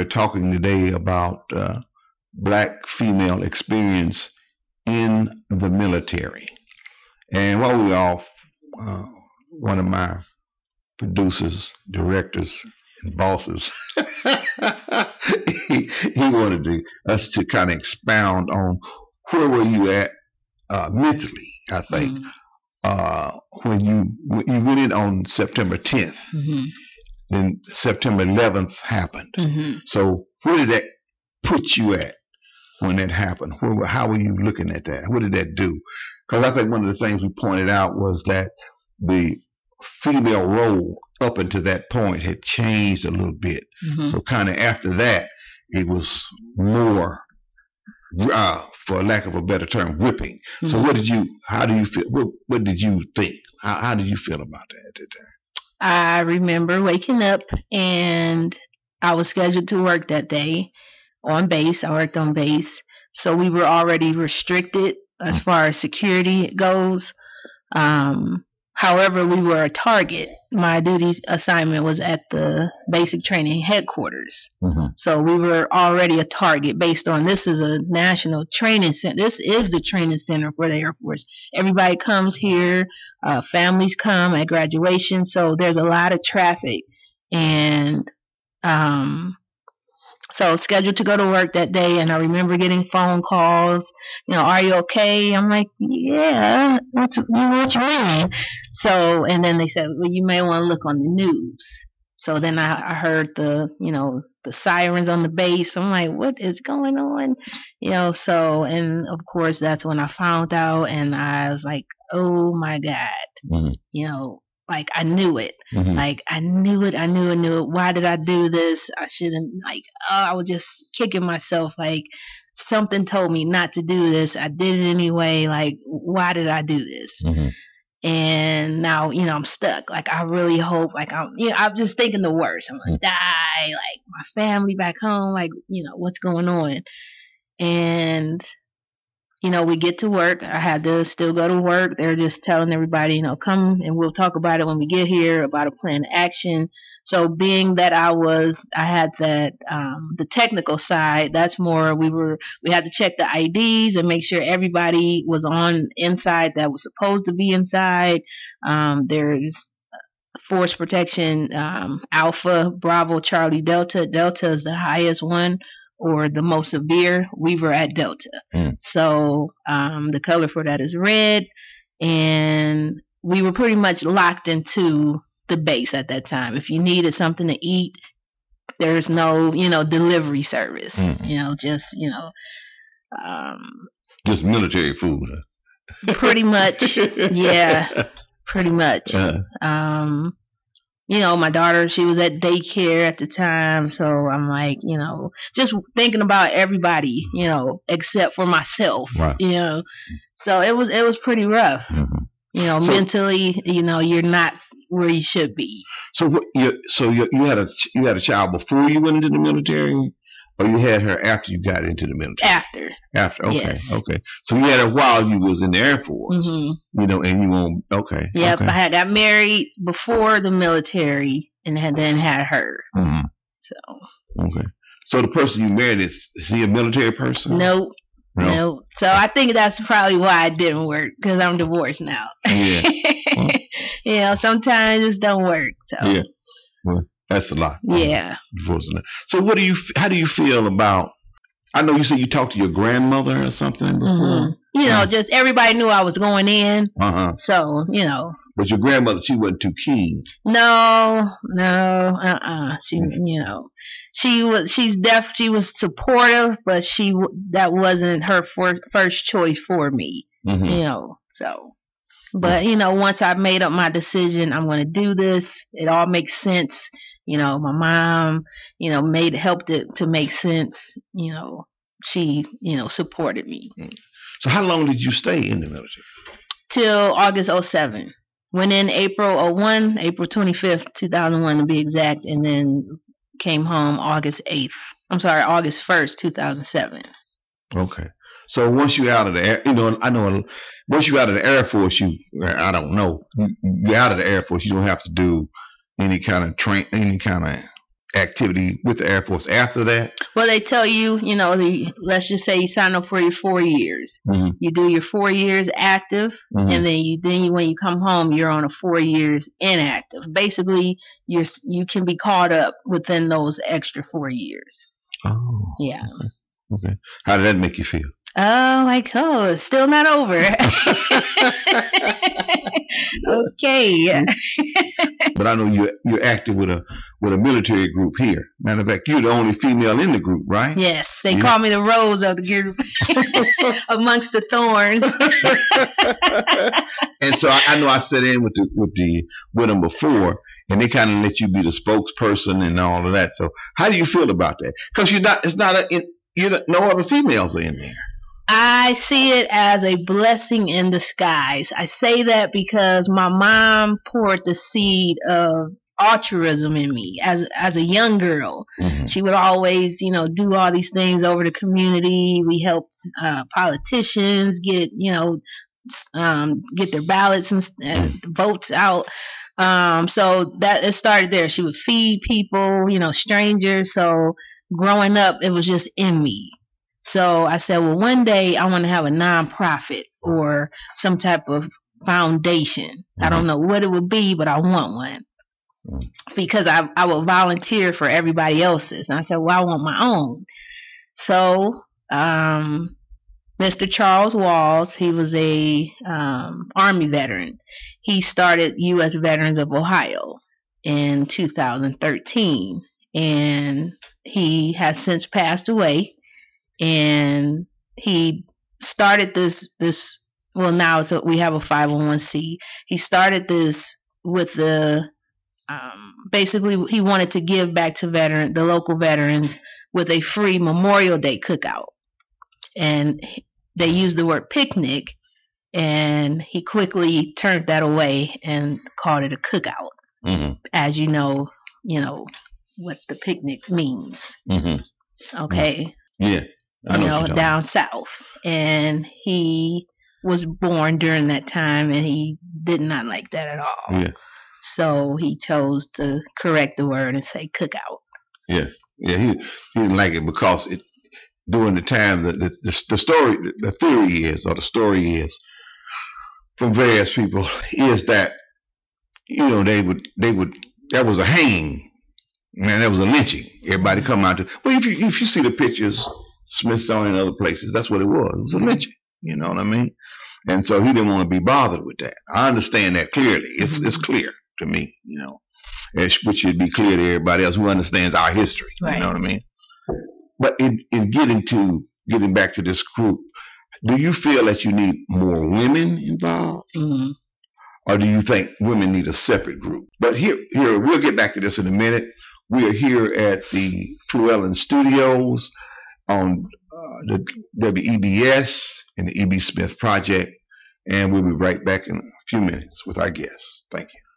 we're talking today about uh, black female experience in the military. And while we're off, uh, one of my producers, directors, and bosses, he, he wanted to, us to kind of expound on where were you at uh, mentally, I think, Mhm. uh, when you you went in on September 10th. Mhm. Then September 11th happened. Mhm. So where did that put you at when that happened? Where, how were you looking at that? What did that do? Because I think one of the things we pointed out was that the female role up until that point had changed a little bit. Mhm. So kind of after that, it was more, uh, for lack of a better term, whipping. So Mhm. what did you? How do you feel? What, what did you think? How, how did you feel about that at that time? I remember waking up and I was scheduled to work that day on base. I worked on base. So we were already restricted as far as security goes. Um, however, we were a target. My duties assignment was at the basic training headquarters. Mm-hmm. So we were already a target based on this is a national training center. This is the training center for the Air Force. Everybody comes here, uh, families come at graduation. So there's a lot of traffic. And um, so scheduled to go to work that day. And I remember getting phone calls, you know, are you okay? I'm like, yeah, what's, what you mean? So, and then they said, well, you may want to look on the news. So then I, I heard the, you know, the sirens on the base. I'm like, what is going on? You know, so, and of course, that's when I found out and I was like, oh my God, Mhm. you know, like I knew it. Mm-hmm. Like I knew it, I knew I knew it. Why did I do this? I shouldn't, like, oh, I was just kicking myself. Like, something told me not to do this. I did it anyway. Like, why did I do this? Mm-hmm. and now you know I'm stuck. Like I really hope, like I'm, you know, I'm just thinking the worst. I'm gonna die. Like my family back home. Like you know what's going on, and you know we get to work. I had to still go to work. They're just telling everybody, you know, come and we'll talk about it when we get here about a plan of action. So being that I was, I had that um, the technical side. That's more. We were we had to check the IDs and make sure everybody was on inside that was supposed to be inside. Um, there's force protection um, Alpha, Bravo, Charlie, Delta. Delta is the highest one or the most severe. We were at Delta, Mm. so um, the color for that is red, and we were pretty much locked into the base at that time. If you needed something to eat, there's no you know delivery service. Mhm. You know, just you know. Um, Just military food. huh? pretty much yeah pretty much Uh, um you know my daughter she was at daycare at the time so i'm like you know just thinking about everybody you know except for myself Right. you know so it was it was pretty rough mhm. you know So- mentally you know you're not where you should be So what? You, so you, you had a you had a child before you went into the military, or you had her after you got into the military? after After. Okay. Yes. Okay. So you had her while you was in the Air Force. hmm You know, and you won't. Okay. yep Okay. i had got married before the military and had, then had her Mhm. so Okay. So the person you married is, is he a military person? nope No. No. So I think that's probably why it didn't work because I'm divorced now. Yeah. you know, sometimes it just don't work. So Yeah. That's a lot. yeah. So what do you? How do you feel about? I know you said you talked to your grandmother or something before. Mhm. You know, Yeah. just everybody knew I was going in. Uh huh. So, you know, But your grandmother, she wasn't too keen. no, no, uh uh She, you know, she was, she's deaf, she was supportive, but she, that wasn't her for, first choice for me. Mm-hmm. you know so but you know once i made up my decision i'm going to do this it all makes sense you know my mom you know made helped it to make sense you know she you know supported me mm. So how long did you stay in the military? till august 07 went in april 01 april 25th 2001 to be exact and then came home august 8th i'm sorry august 1st 2007 Okay. So once you out of the air, you know, I know once you out of the Air Force, you, I don't know, you, you're out of the Air Force. You don't have to do any kind of train, any kind of activity with the Air Force after that? Well, they tell you, you know, the, let's just say you sign up for your four years. Mhm. You do your four years active, Mhm. and then you then you, when you come home, you're on a four years inactive. Basically, you're you can be caught up within those extra four years. Oh, Yeah. okay. How did that make you feel? Oh, like oh, it's still not over. okay. But I know you're you're active with a with a military group here. Matter of fact, you're the only female in the group, right? Yes, they You- call me the rose of the group amongst the thorns. and so I, I know I sat in with the with the with them before, and they kind of let you be the spokesperson and all of that. So how do you feel about that? Because you're not. It's not a. In, you're not, no other females are in there. I see it as a blessing in disguise. I say that because my mom poured the seed of altruism in me as as a young girl. She would always, you know, do all these things over the community. We helped uh, politicians get, you know, um, get their ballots and and votes out. Um, so that it started there. She would feed people, you know, strangers. So growing up, it was just in me. So I said, well, one day I want to have a nonprofit or some type of foundation. I don't know what it would be, but I want one Mm. because I, I will volunteer for everybody else's. And I said, well, I want my own. So, um, Mr. Charles Walls, he was a um, Army veteran. He started U.S. Veterans of Ohio in 2013, and he has since passed away. And he started this this well now it's a, we have a 501c. He started this with the um, basically he wanted to give back to veteran the local veterans with a free Memorial Day cookout, and they used the word picnic, and he quickly turned that away and called it a cookout. Mm-hmm. As you know, you know what the picnic means. Mm-hmm. Okay, Yeah, you know. know, down south. And he was born during that time and he did not like that at all. Yeah. So he chose to correct the word and say cookout. Yeah, Yeah, he he didn't like it because it during the time that the, the, the story the theory is or the story is from various people is that you know they would they would that was a hanging man that was a lynching everybody mm-hmm. come out to well if you if you see the pictures Smithsonian and other places. That's what it was. It was a lynching you know what I mean? And so he didn't want to be bothered with that. I understand that clearly. It's it's clear to me you know which should be clear to everybody else who understands our history. You know what I mean? But in, in getting to getting back to this group, do you feel that you need more women involved, Mhm. or do you think women need a separate group? But here, here we'll get back to this in a minute. We are here at the Fluellen Studios on uh, the WEBS and the EB Smith Project, and we'll be right back in a few minutes with our guests. Thank you.